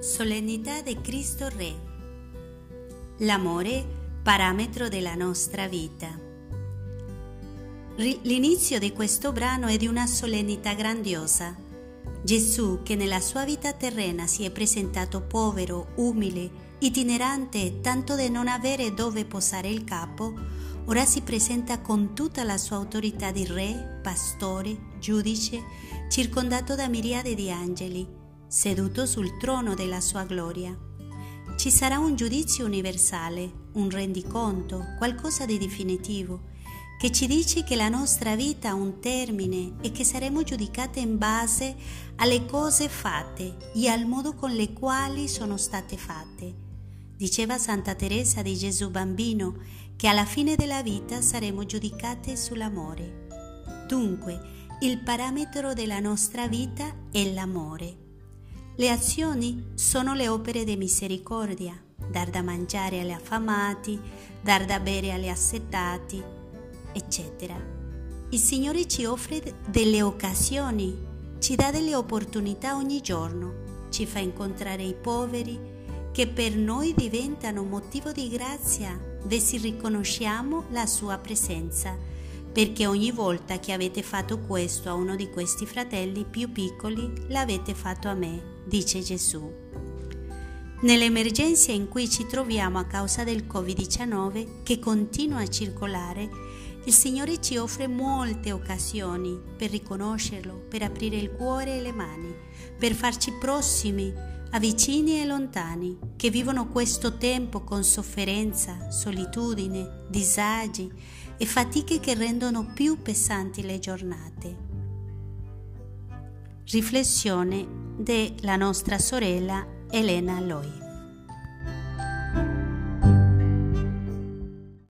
Solennità di Cristo Re. L'amore, parametro della nostra vita. L'inizio di questo brano è di una solennità grandiosa. Gesù, che nella sua vita terrena si è presentato povero, umile, itinerante, tanto da non avere dove posare il capo, ora si presenta con tutta la sua autorità di re, pastore, giudice, circondato da miriade di angeli seduto sul trono della sua gloria. Ci sarà un giudizio universale, un rendiconto, qualcosa di definitivo, che ci dice che la nostra vita ha un termine e che saremo giudicate in base alle cose fatte e al modo con le quali sono state fatte. Diceva Santa Teresa di Gesù bambino che alla fine della vita saremo giudicate sull'amore. Dunque, il parametro della nostra vita è l'amore. Le azioni sono le opere di misericordia, dar da mangiare agli affamati, dar da bere agli assetati, eccetera. Il Signore ci offre delle occasioni, ci dà delle opportunità ogni giorno, ci fa incontrare i poveri che per noi diventano motivo di grazia se riconosciamo la sua presenza, perché ogni volta che avete fatto questo a uno di questi fratelli più piccoli, l'avete fatto a me dice Gesù. Nell'emergenza in cui ci troviamo a causa del Covid-19 che continua a circolare, il Signore ci offre molte occasioni per riconoscerlo, per aprire il cuore e le mani, per farci prossimi a vicini e lontani che vivono questo tempo con sofferenza, solitudine, disagi e fatiche che rendono più pesanti le giornate. Riflessione della nostra sorella Elena Loi.